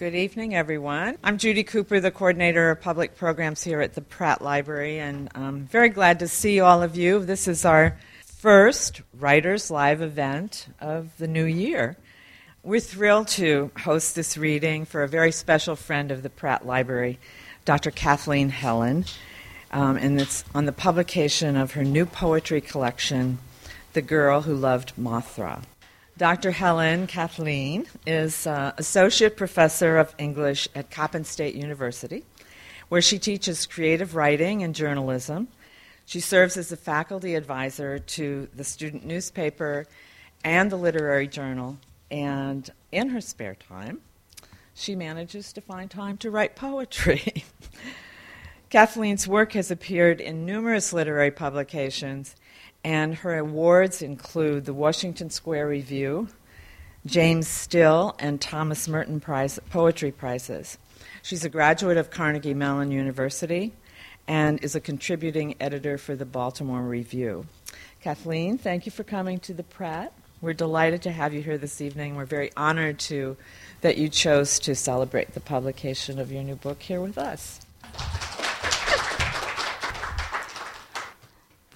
Good evening, everyone. I'm Judy Cooper, the coordinator of public programs here at the Pratt Library, and I'm very glad to see all of you. This is our first Writers Live event of the new year. We're thrilled to host this reading for a very special friend of the Pratt Library, Dr. Kathleen Hellen, um, and it's on the publication of her new poetry collection, The Girl Who Loved Mothra. Dr. Hellen Kathleen is uh, Associate Professor of English at Coppin State University, where she teaches creative writing and journalism. She serves as a faculty advisor to the student newspaper and the literary journal, and in her spare time, she manages to find time to write poetry. Kathleen's work has appeared in numerous literary publications, and her awards include the Washington Square Review, James Still, and Thomas Merton Prize, Poetry Prizes. She's a graduate of Carnegie Mellon University and is a contributing editor for the Baltimore Review. Kathleen, thank you for coming to the Pratt. We're delighted to have you here this evening. We're very honored to that you chose to celebrate the publication of your new book here with us.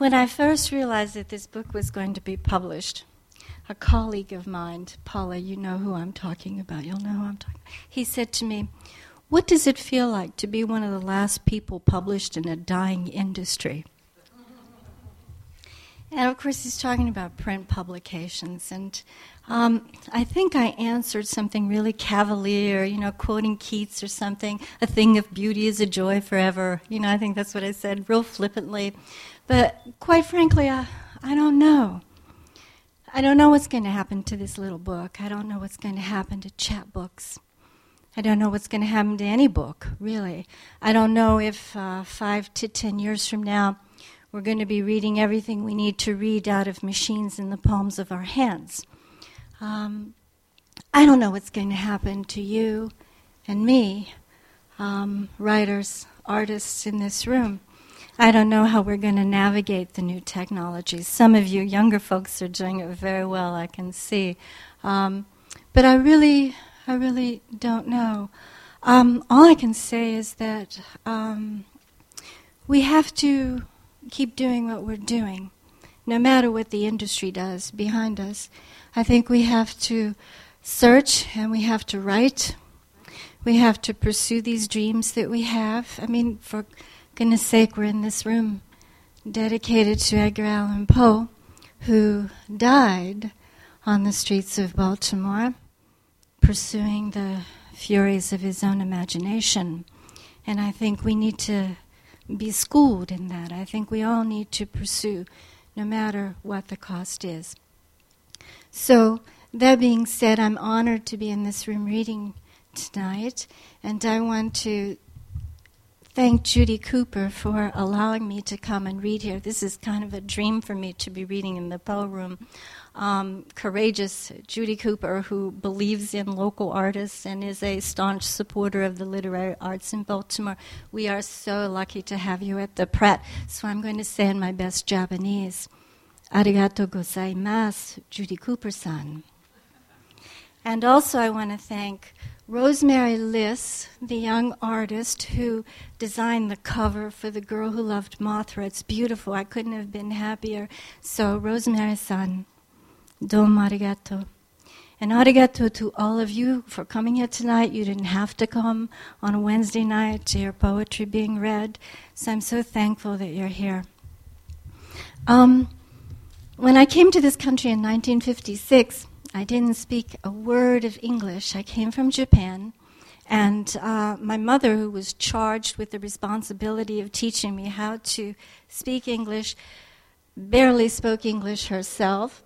When I first realized that this book was going to be published, a colleague of mine, Paula, you know who I'm talking about, you'll know who I'm talking about, he said to me, What does it feel like to be one of the last people published in a dying industry? And of course, he's talking about print publications. And um, I think I answered something really cavalier, you know, quoting Keats or something. A thing of beauty is a joy forever. You know, I think that's what I said, real flippantly. But quite frankly, I, I don't know. I don't know what's going to happen to this little book. I don't know what's going to happen to chapbooks. I don't know what's going to happen to any book, really. I don't know if uh, five to ten years from now we're going to be reading everything we need to read out of machines in the palms of our hands. Um, I don't know what's going to happen to you and me, um, writers, artists in this room. I don't know how we're going to navigate the new technologies. Some of you younger folks are doing it very well, I can see. Um, but I really, I really don't know. Um, all I can say is that um, we have to keep doing what we're doing, no matter what the industry does behind us. I think we have to search and we have to write. We have to pursue these dreams that we have. I mean, for goodness sake, we're in this room dedicated to Edgar Allan Poe, who died on the streets of Baltimore, pursuing the furies of his own imagination. And I think we need to be schooled in that. I think we all need to pursue, no matter what the cost is. So, that being said, I'm honored to be in this room reading tonight, and I want to thank Judy Cooper for allowing me to come and read here. This is kind of a dream for me to be reading in the Poe Room. Um, courageous Judy Cooper, who believes in local artists and is a staunch supporter of the literary arts in Baltimore. We are so lucky to have you at the Pratt. So I'm going to say in my best Japanese, Arigato gozaimasu, Judy Cooper-san. And also I want to thank Rosemary Liss, the young artist who designed the cover for The Girl Who Loved Mothra. It's beautiful. I couldn't have been happier. So, Rosemary san, domo arigato. And arigato to all of you for coming here tonight. You didn't have to come on a Wednesday night to hear poetry being read. So, I'm so thankful that you're here. Um, when I came to this country in 1956, I didn't speak a word of English. I came from Japan, and uh, my mother, who was charged with the responsibility of teaching me how to speak English, barely spoke English herself.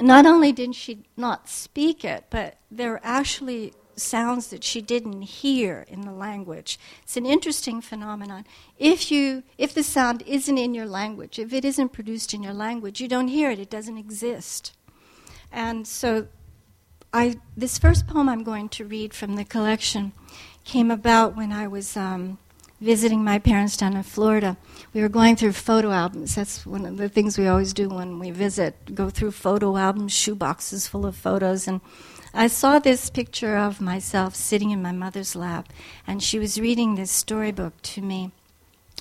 Not only did she not speak it, but there were actually sounds that she didn't hear in the language. It's an interesting phenomenon. If you if the sound isn't in your language, if it isn't produced in your language, you don't hear it, it doesn't exist. And so I, this first poem I'm going to read from the collection came about when I was um, visiting my parents down in Florida. We were going through photo albums. That's one of the things we always do when we visit go through photo albums, shoe boxes full of photos. And I saw this picture of myself sitting in my mother's lap, and she was reading this storybook to me.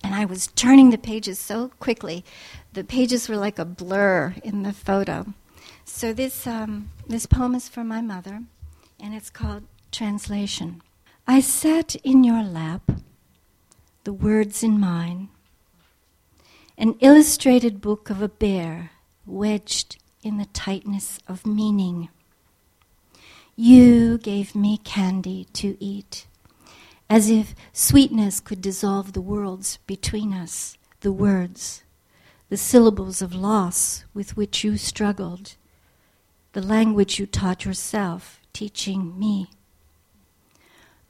And I was turning the pages so quickly, the pages were like a blur in the photo. So this um, this poem is for my mother, and it's called Translation. I sat in your lap, the words in mine, an illustrated book of a bear wedged in the tightness of meaning. You gave me candy to eat, as if sweetness could dissolve the worlds between us, the words, the syllables of loss with which you struggled, the language you taught yourself, teaching me.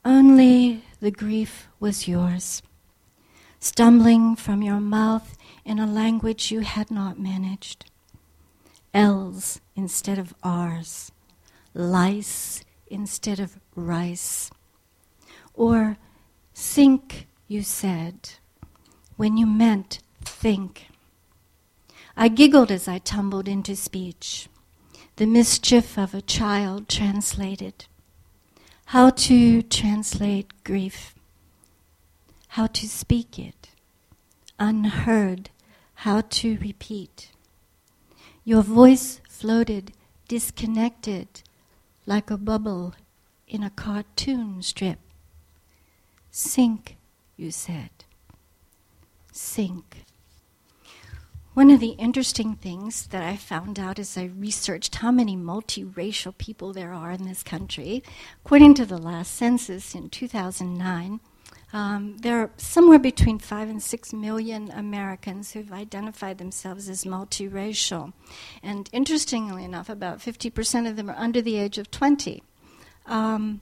Only the grief was yours, stumbling from your mouth in a language you had not managed. L's instead of R's, lice instead of rice. Or sink, you said, when you meant think. I giggled as I tumbled into speech, the mischief of a child translated how to translate grief, how to speak it, unheard, how to repeat. Your voice floated disconnected like a bubble in a cartoon strip. Sink, you said. Sink. One of the interesting things that I found out as I researched how many multiracial people there are in this country, according to the last census in 2009, um, there are somewhere between five and six million Americans who've identified themselves as multiracial. And interestingly enough, about 50% of them are under the age of 20. Um,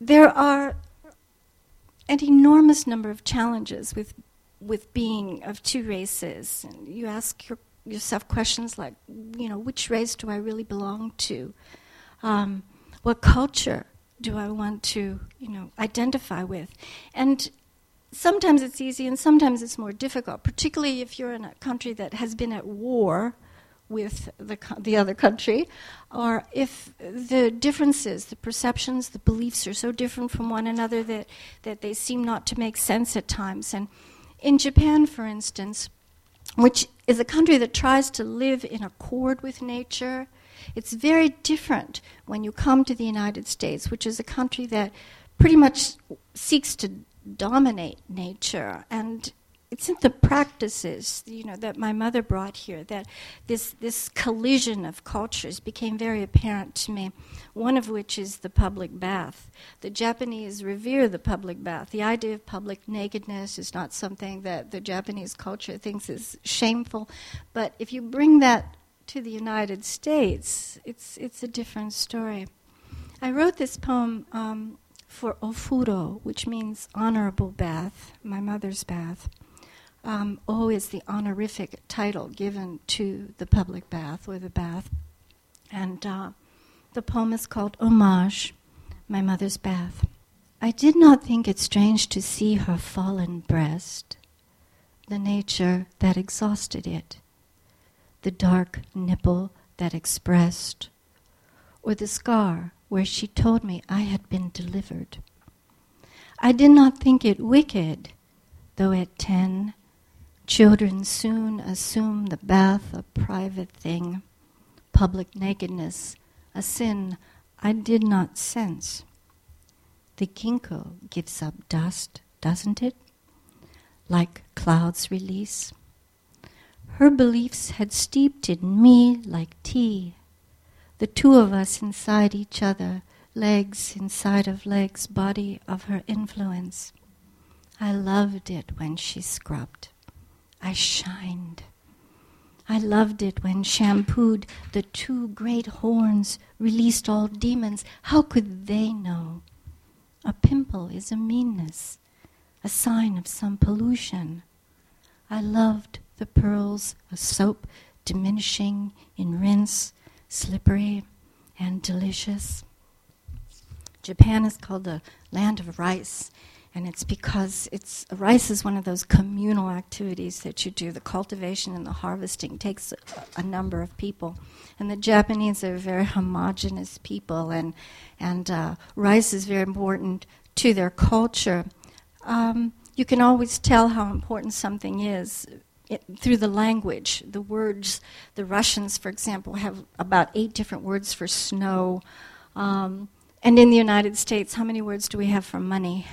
there are an enormous number of challenges with with being of two races. And you ask your, yourself questions like, you know, which race do I really belong to? Um, what culture do I want to, you know, identify with? And sometimes it's easy and sometimes it's more difficult, particularly if you're in a country that has been at war with the, the other country, or if the differences, the perceptions, the beliefs are so different from one another that, that they seem not to make sense at times. And in Japan, for instance, which is a country that tries to live in accord with nature, it's very different when you come to the United States, which is a country that pretty much seeks to dominate nature. And it's in the practices, you know, that my mother brought here that this this collision of cultures became very apparent to me. One of which is the public bath. The Japanese revere the public bath. The idea of public nakedness is not something that the Japanese culture thinks is shameful, but if you bring that to the United States, it's it's a different story. I wrote this poem um, for ofuro, which means honorable bath, my mother's bath. Um, o is the honorific title given to the public bath or the bath. And uh, the poem is called Homage, My Mother's Bath. I did not think it strange to see her fallen breast, the nature that exhausted it, the dark nipple that expressed, or the scar where she told me I had been delivered. I did not think it wicked, though at ten Children soon assume the bath a private thing, public nakedness, a sin I did not sense. The ginkgo gives up dust, doesn't it? Like clouds release. Her beliefs had steeped in me like tea. The two of us inside each other, legs inside of legs, body of her influence. I loved it when she scrubbed. I shined. I loved it when shampooed the two great horns, released all demons. How could they know? A pimple is a meanness, a sign of some pollution. I loved the pearls of soap diminishing in rinse, slippery and delicious. Japan is called the land of rice, And it's because it's rice is one of those communal activities that you do. The cultivation and the harvesting takes a, a number of people, and the Japanese are very homogenous people, and and uh, rice is very important to their culture. Um, you can always tell how important something is it, through the language. The words, the Russians, for example, have about eight different words for snow. Um, and in the United States, how many words do we have for money?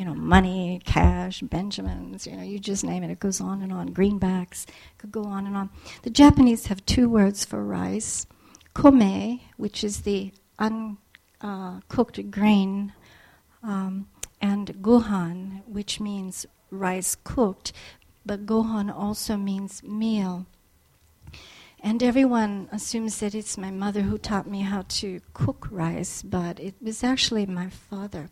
You know, money, cash, Benjamins, you know, you just name it. It goes on and on. Greenbacks, could go on and on. The Japanese have two words for rice kome, which is the uncooked uh, grain, um, and gohan, which means rice cooked, but gohan also means meal. And everyone assumes that it's my mother who taught me how to cook rice, but it was actually my father.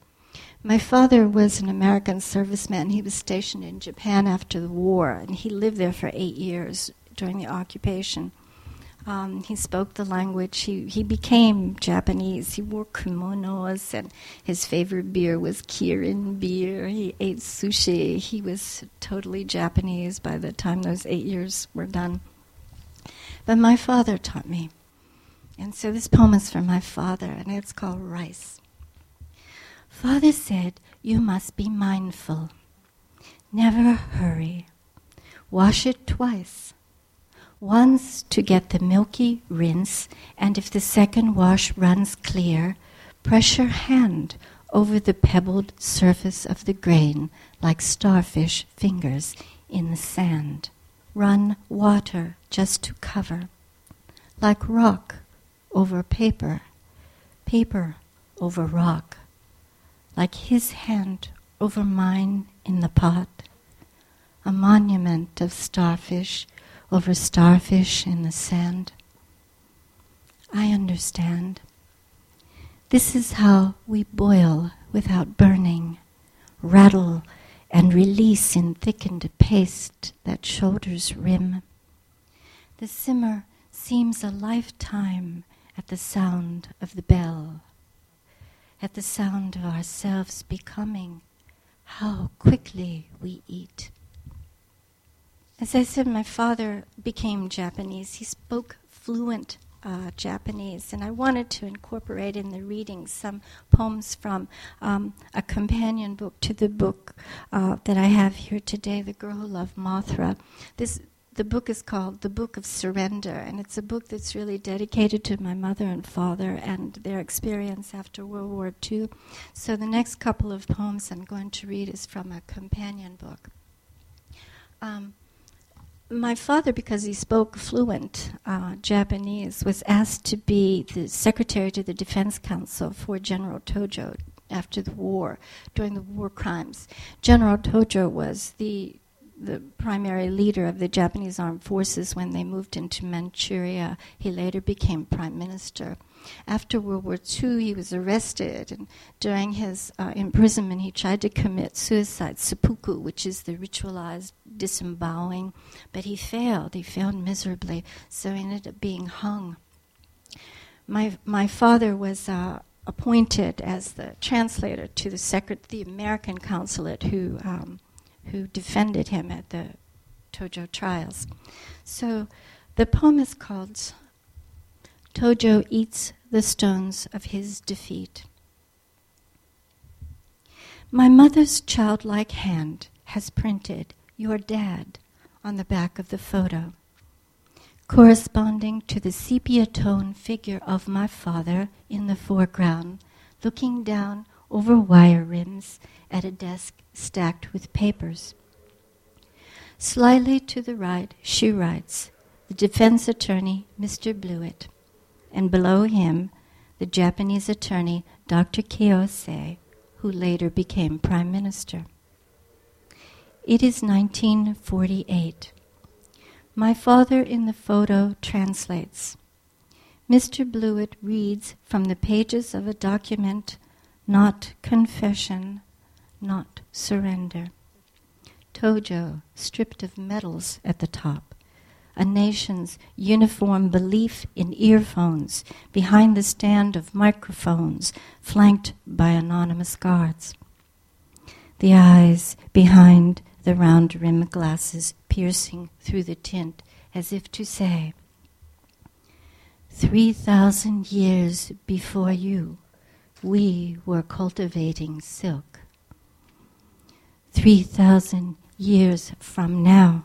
My father was an American serviceman. He was stationed in Japan after the war, and he lived there for eight years during the occupation. Um, he spoke the language. He, he became Japanese. He wore kimonos, and his favorite beer was Kirin beer. He ate sushi. He was totally Japanese by the time those eight years were done. But my father taught me. And so this poem is for my father, and it's called Rice. Father said, You must be mindful. Never hurry. Wash it twice once to get the milky rinse, and if the second wash runs clear, press your hand over the pebbled surface of the grain like starfish fingers in the sand. Run water just to cover, like rock over paper, paper over rock, like his hand over mine in the pot, a monument of starfish over starfish in the sand. I understand. This is how we boil without burning, rattle and release in thickened paste that shoulders rim. The simmer seems a lifetime at the sound of the bell, at the sound of ourselves becoming. How quickly we eat. As I said, my father became Japanese. He spoke fluent uh, Japanese, and I wanted to incorporate in the reading some poems from um, a companion book to the book uh, that I have here today, The Girl Who Loved Mothra. This the book is called The Book of Surrender, and it's a book that's really dedicated to my mother and father and their experience after World War II. So the next couple of poems I'm going to read is from a companion book. Um, my father, because he spoke fluent uh, Japanese, was asked to be the secretary to the Defense Counsel for General Tojo after the war, during the war crimes. General Tojo was the the primary leader of the Japanese armed forces when they moved into Manchuria. He later became prime minister. After World War II, he was arrested, and during his uh, imprisonment, he tried to commit suicide, seppuku, which is the ritualized disemboweling, but he failed. He failed miserably, so he ended up being hung. My, my father was uh, appointed as the translator to the, secret, the American consulate who, um, who defended him at the Tojo trials. So the poem is called Tojo eats the stones of his defeat. My mother's childlike hand has printed your dad on the back of the photo, corresponding to the sepia tone figure of my father in the foreground, looking down over wire rims at a desk stacked with papers. Slightly to the right, she writes, the defense attorney, Mr. Blewett and below him, the Japanese attorney Dr. Kiyose, who later became prime minister. It is 1948. My father in the photo translates. Mr. Blewett reads from the pages of a document, not confession, not surrender. Tojo, stripped of medals at the top a nation's uniform belief in earphones behind the stand of microphones flanked by anonymous guards. the eyes behind the round rim glasses piercing through the tint as if to say, Three thousand years before you, we were cultivating silk. Three thousand years from now,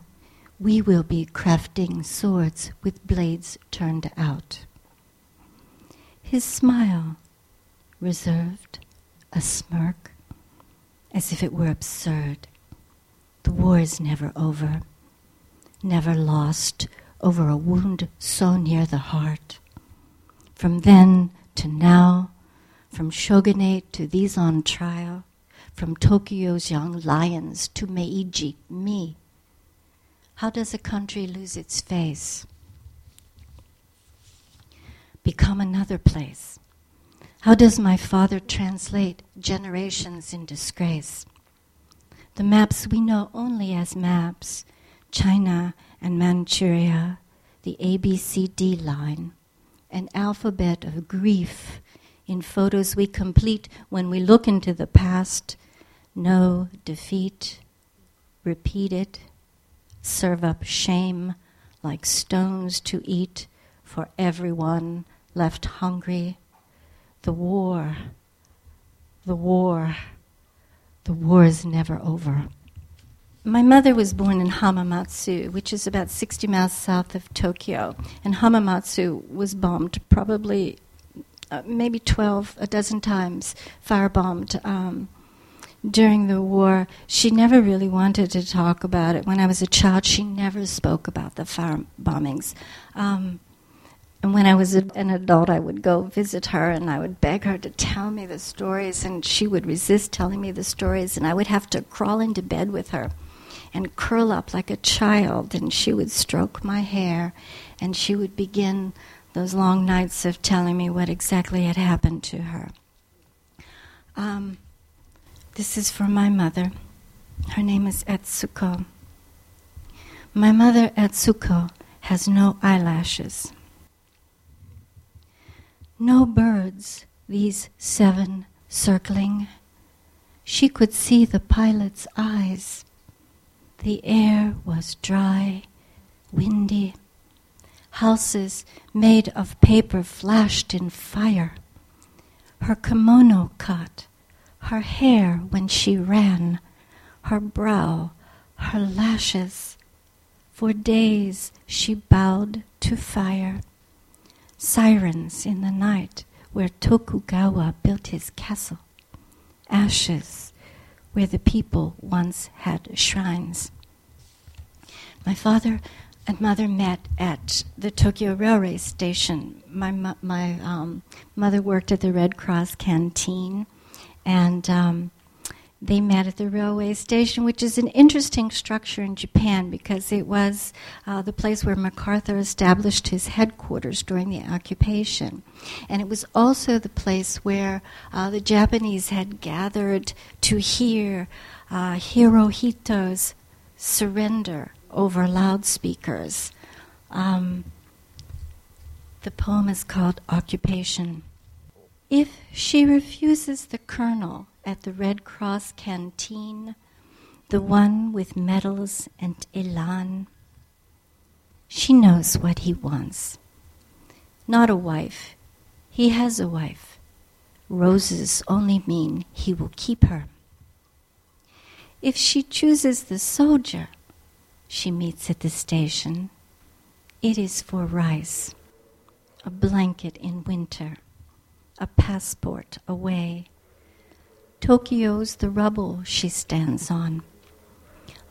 we will be crafting swords with blades turned out. His smile, reserved, a smirk, as if it were absurd. The war is never over, never lost over a wound so near the heart. From then to now, from shogunate to these on trial, from Tokyo's young lions to Meiji, me. How does a country lose its face? Become another place. How does my father translate generations in disgrace? The maps we know only as maps China and Manchuria, the ABCD line, an alphabet of grief in photos we complete when we look into the past, know defeat, repeat it, serve up shame like stones to eat for everyone left hungry the war, the war, the war is never over. My mother was born in Hamamatsu, which is about 60 miles south of Tokyo. And Hamamatsu was bombed probably uh, maybe 12, a dozen times, firebombed um, during the war. She never really wanted to talk about it. When I was a child, she never spoke about the fire bombings. Um, and when I was an adult, I would go visit her and I would beg her to tell me the stories, and she would resist telling me the stories, and I would have to crawl into bed with her and curl up like a child, and she would stroke my hair, and she would begin those long nights of telling me what exactly had happened to her. Um, this is for my mother. Her name is Etsuko. My mother, Etsuko, has no eyelashes. No birds, these seven circling. She could see the pilot's eyes. The air was dry, windy. Houses made of paper flashed in fire. Her kimono caught, her hair when she ran, her brow, her lashes. For days she bowed to fire sirens in the night where Tokugawa built his castle, ashes where the people once had shrines. My father and mother met at the Tokyo Railway Station. My, my um, mother worked at the Red Cross canteen, and um, they met at the railway station, which is an interesting structure in Japan because it was uh, the place where MacArthur established his headquarters during the occupation. And it was also the place where uh, the Japanese had gathered to hear uh, Hirohito's surrender over loudspeakers. Um, the poem is called Occupation. If she refuses the colonel, at the Red Cross canteen, the one with medals and elan. She knows what he wants. Not a wife. He has a wife. Roses only mean he will keep her. If she chooses the soldier she meets at the station, it is for rice, a blanket in winter, a passport away Tokyo's the rubble she stands on.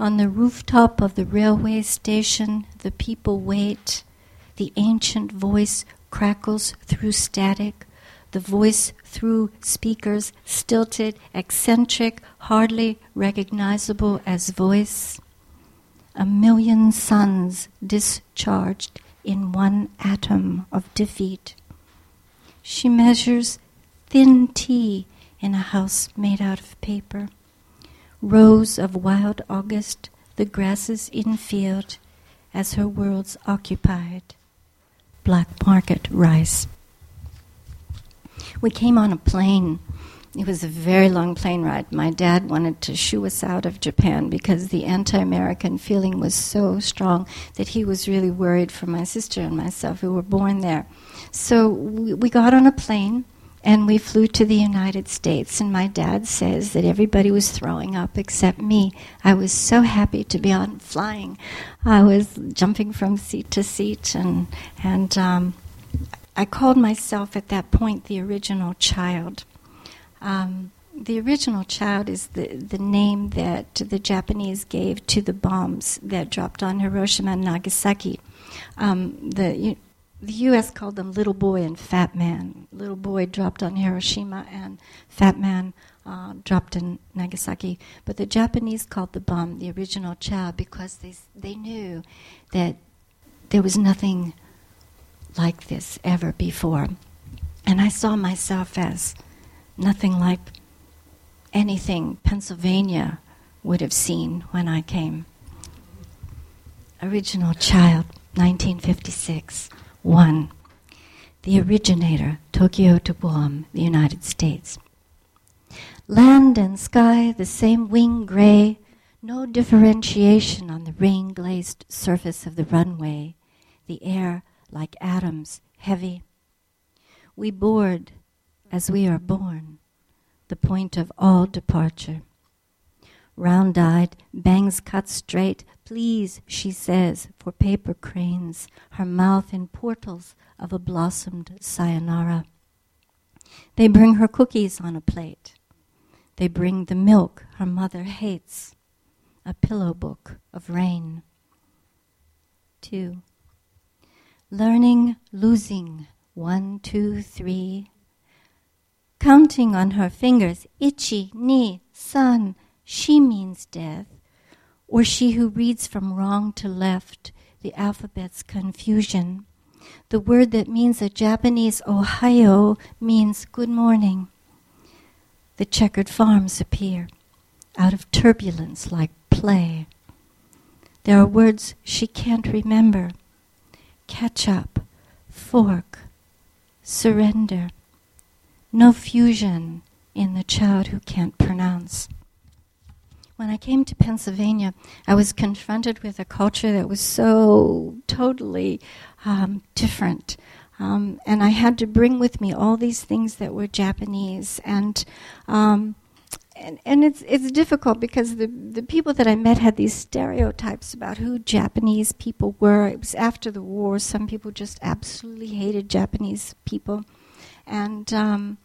On the rooftop of the railway station, the people wait. The ancient voice crackles through static, the voice through speakers, stilted, eccentric, hardly recognizable as voice. A million suns discharged in one atom of defeat. She measures thin tea in a house made out of paper. Rows of wild August, the grasses in field, as her world's occupied. Black market rice. We came on a plane it was a very long plane ride. My dad wanted to shoo us out of Japan because the anti American feeling was so strong that he was really worried for my sister and myself who were born there. So we, got on a plane and we flew to the United States. And my dad says that everybody was throwing up except me. I was so happy to be on flying. I was jumping from seat to seat, and and um, I called myself at that point the original child. Um, the original child is the, the name that the Japanese gave to the bombs that dropped on Hiroshima and Nagasaki. Um, the the U.S. called them Little Boy and Fat Man. Little Boy dropped on Hiroshima, and Fat Man uh, dropped in Nagasaki. But the Japanese called the bomb the original child because they they knew that there was nothing like this ever before, and I saw myself as nothing like anything Pennsylvania would have seen when I came. Original child, 1956. 1. The originator, Tokyo to Guam, the United States. Land and sky, the same wing gray, no differentiation on the rain glazed surface of the runway, the air like atoms, heavy. We board as we are born, the point of all departure. Round eyed, bangs cut straight, Please, she says, for paper cranes, her mouth in portals of a blossomed sayonara. They bring her cookies on a plate. They bring the milk her mother hates, a pillow book of rain. 2. Learning, losing, one, two, three. Counting on her fingers, ichi, ni, san, she means death or she who reads from wrong to left, the alphabet's confusion. The word that means a Japanese Ohio means good morning. The checkered farms appear out of turbulence like play. There are words she can't remember catch up, fork, surrender. No fusion in the child who can't pronounce. When I came to Pennsylvania, I was confronted with a culture that was so totally um, different. Um, and I had to bring with me all these things that were Japanese. And, um, and, and it's, it's difficult because the, the people that I met had these stereotypes about who Japanese people were. It was after the war. Some people just absolutely hated Japanese people. And um,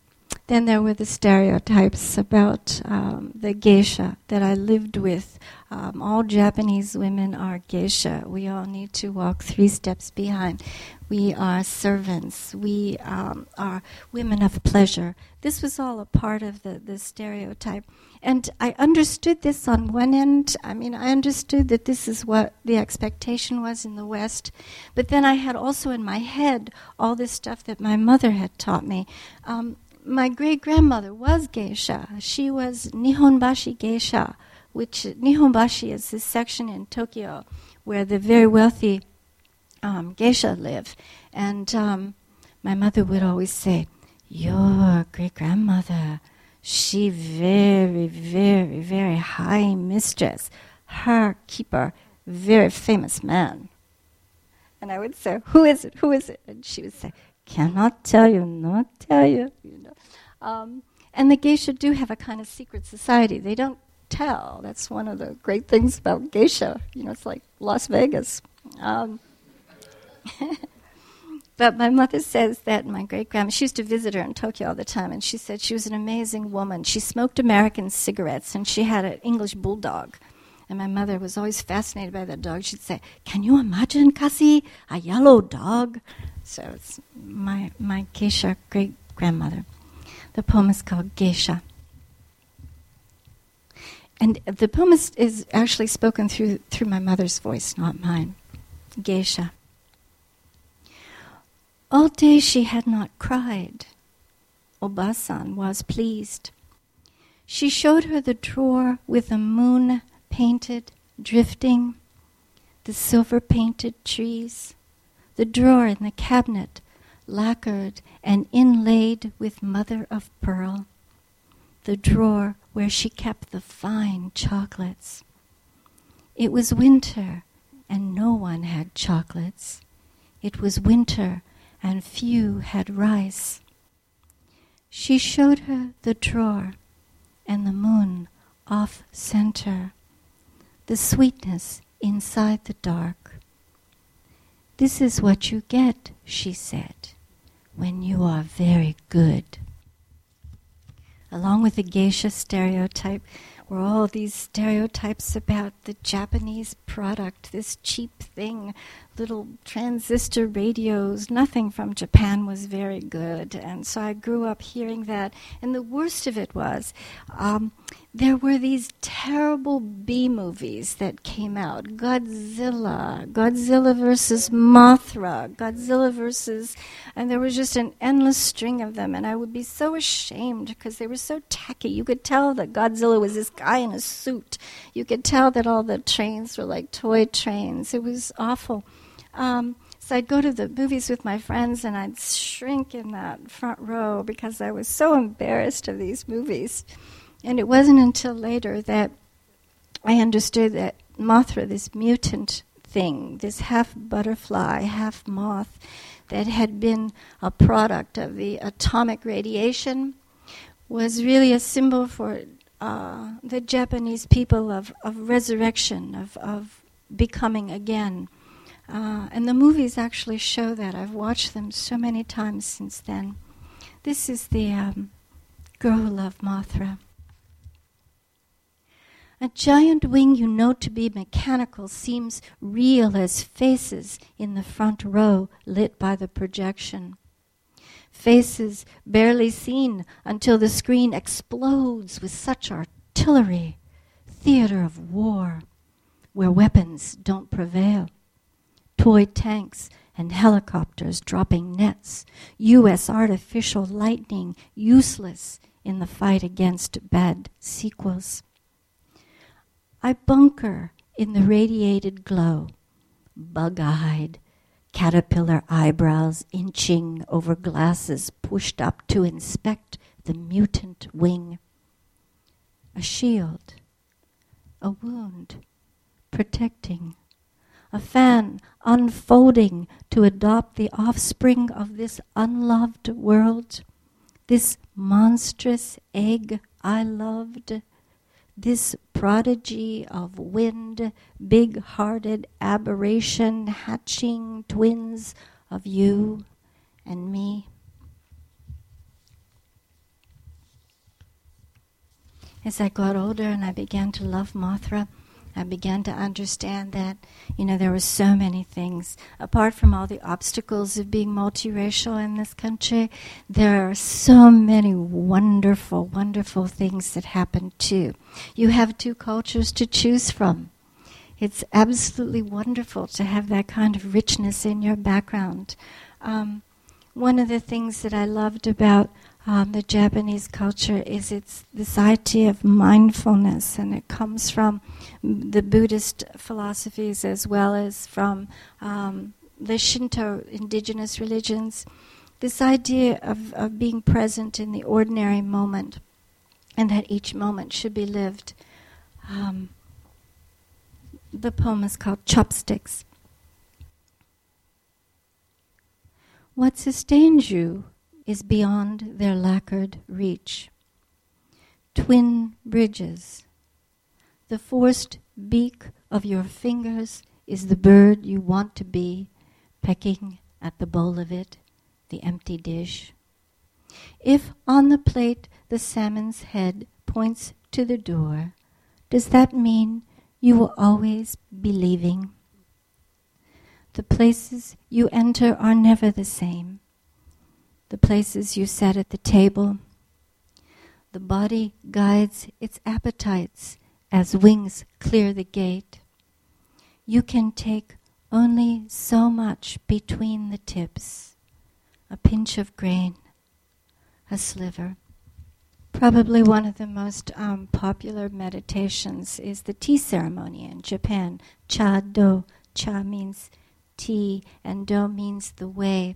then there were the stereotypes about um, the geisha that I lived with. Um, all Japanese women are geisha. We all need to walk three steps behind. We are servants. We um, are women of pleasure. This was all a part of the, the stereotype. And I understood this on one end. I mean, I understood that this is what the expectation was in the West. But then I had also in my head all this stuff that my mother had taught me. Um, my great grandmother was geisha. She was Nihonbashi geisha, which Nihonbashi is this section in Tokyo where the very wealthy um, geisha live. And um, my mother would always say, Your great grandmother, she very, very, very high mistress. Her keeper, very famous man. And I would say, Who is it? Who is it? And she would say, Cannot tell you, not tell you. you know. Um, and the geisha do have a kind of secret society. They don't tell. That's one of the great things about geisha. You know, it's like Las Vegas. Um, but my mother says that my great grandma, she used to visit her in Tokyo all the time, and she said she was an amazing woman. She smoked American cigarettes, and she had an English bulldog. And my mother was always fascinated by that dog. She'd say, Can you imagine, Cassie, a yellow dog? So it's my, my geisha great grandmother. The poem is called Geisha. And the poem is, is actually spoken through, through my mother's voice, not mine. Geisha. All day she had not cried. Obasan was pleased. She showed her the drawer with the moon painted, drifting, the silver painted trees, the drawer in the cabinet lacquered and inlaid with mother of pearl. the drawer where she kept the fine chocolates. It was winter, and no one had chocolates. It was winter, and few had rice. She showed her the drawer and the moon off center, the sweetness inside the dark. This is what you get, she said, when you are very good. Along with the geisha stereotype, were all these stereotypes about the Japanese product, this cheap thing, little transistor radios. Nothing from Japan was very good. And so I grew up hearing that. And the worst of it was, um, there were these terrible B movies that came out Godzilla, Godzilla versus Mothra, Godzilla versus. And there was just an endless string of them. And I would be so ashamed because they were so tacky. You could tell that Godzilla was this guy in a suit. You could tell that all the trains were like toy trains. It was awful. Um, so I'd go to the movies with my friends and I'd shrink in that front row because I was so embarrassed of these movies. And it wasn't until later that I understood that Mothra, this mutant thing, this half butterfly, half moth, that had been a product of the atomic radiation, was really a symbol for uh, the Japanese people of, of resurrection, of, of becoming again. Uh, and the movies actually show that. I've watched them so many times since then. This is the um, girl who loved Mothra. A giant wing you know to be mechanical seems real as faces in the front row lit by the projection. Faces barely seen until the screen explodes with such artillery. Theater of war, where weapons don't prevail. Toy tanks and helicopters dropping nets. U.S. artificial lightning useless in the fight against bad sequels. I bunker in the radiated glow, bug eyed, caterpillar eyebrows inching over glasses pushed up to inspect the mutant wing. A shield, a wound, protecting, a fan unfolding to adopt the offspring of this unloved world, this monstrous egg I loved this prodigy of wind, big hearted aberration, hatching twins of you and me. As I got older and I began to love Mothra, I began to understand that, you know, there were so many things. Apart from all the obstacles of being multiracial in this country, there are so many wonderful, wonderful things that happen too. You have two cultures to choose from. It's absolutely wonderful to have that kind of richness in your background. Um, one of the things that I loved about um, the Japanese culture is it's this idea of mindfulness, and it comes from the Buddhist philosophies as well as from um, the Shinto indigenous religions. This idea of, of being present in the ordinary moment, and that each moment should be lived. Um, the poem is called Chopsticks. What sustains you is beyond their lacquered reach. Twin bridges. The forced beak of your fingers is the bird you want to be, pecking at the bowl of it, the empty dish. If on the plate the salmon's head points to the door, does that mean you will always be leaving? The places you enter are never the same the places you set at the table. The body guides its appetites as wings clear the gate. You can take only so much between the tips a pinch of grain, a sliver. Probably one of the most um, popular meditations is the tea ceremony in Japan. Cha do. Cha means tea, and do means the way.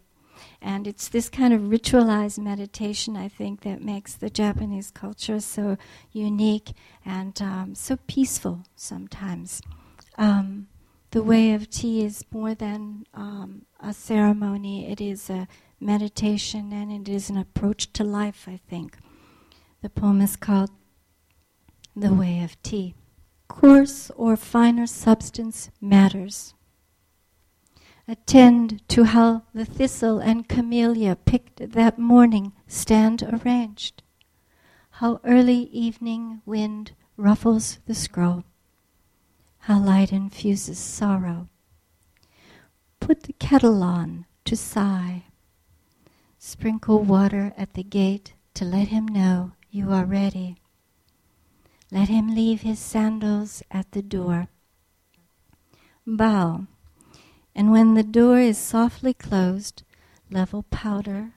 And it's this kind of ritualized meditation, I think, that makes the Japanese culture so unique and um, so peaceful sometimes. Um, the way of tea is more than um, a ceremony, it is a meditation and it is an approach to life, I think. The poem is called The Way of Tea. Coarse or finer substance matters. Attend to how the thistle and camellia picked that morning stand arranged, how early evening wind ruffles the scroll, how light infuses sorrow. Put the kettle on to sigh, sprinkle water at the gate to let him know you are ready. Let him leave his sandals at the door. Bow, and when the door is softly closed, level powder,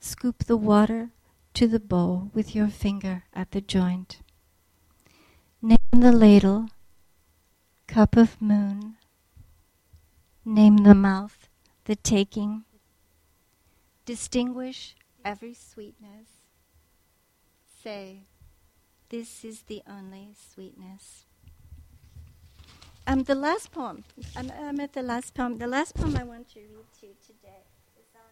scoop the water to the bowl with your finger at the joint. Name the ladle, cup of moon. Name the mouth, the taking. Distinguish every sweetness. Say, this is the only sweetness. Um, the last poem, I'm, I'm, at the last poem. The last poem I want to read to you today is um,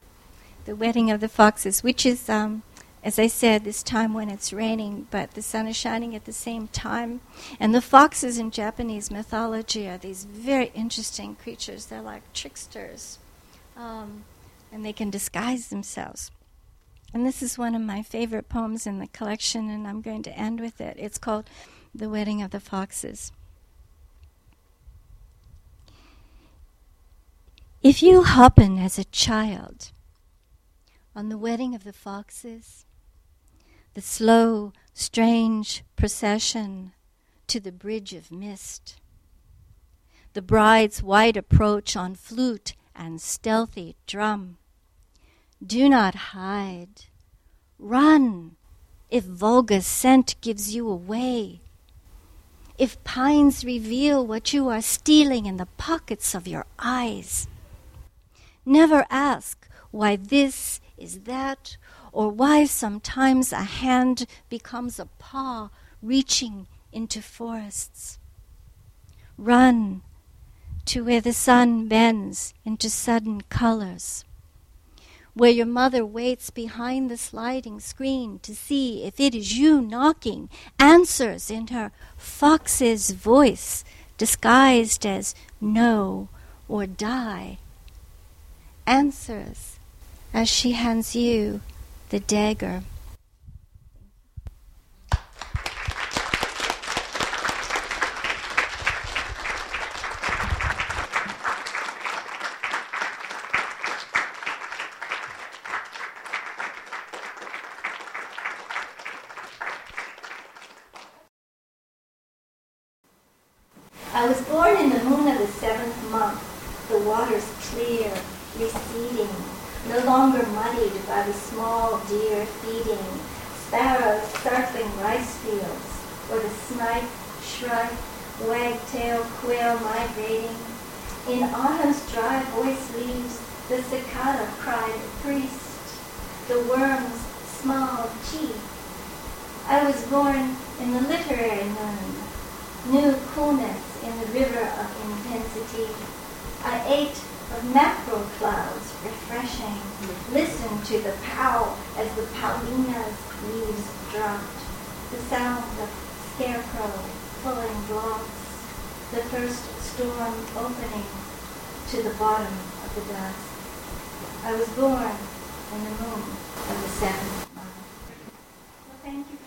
The Wedding of the Foxes, which is, um, as I said, this time when it's raining, but the sun is shining at the same time. And the foxes in Japanese mythology are these very interesting creatures. They're like tricksters, um, and they can disguise themselves. And this is one of my favorite poems in the collection, and I'm going to end with it. It's called The Wedding of the Foxes. If you happen as a child on the wedding of the foxes, the slow, strange procession to the bridge of mist, the bride's white approach on flute and stealthy drum, do not hide. Run if vulgar scent gives you away. If pines reveal what you are stealing in the pockets of your eyes. Never ask why this is that, or why sometimes a hand becomes a paw reaching into forests. Run to where the sun bends into sudden colors where your mother waits behind the sliding screen to see if it is you knocking, answers in her fox's voice, disguised as no or die, answers as she hands you the dagger. I was born in the moon of the seventh month, the waters clear, receding, no longer muddied by the small feeding, sparrows circling rice fields, or the snipe, shrike, wagtail quail migrating. In autumn's dry voice leaves, the cicada cried priest, the worm's small chief. I was born in the literary moon, new coolness in the river of intensity. I ate of mackerel clouds, refreshing. Listen to the pow as the paulownia's leaves dropped. The sound of scarecrow pulling blocks. The first storm opening to the bottom of the dust. I was born in the moon of the seventh. Well, thank you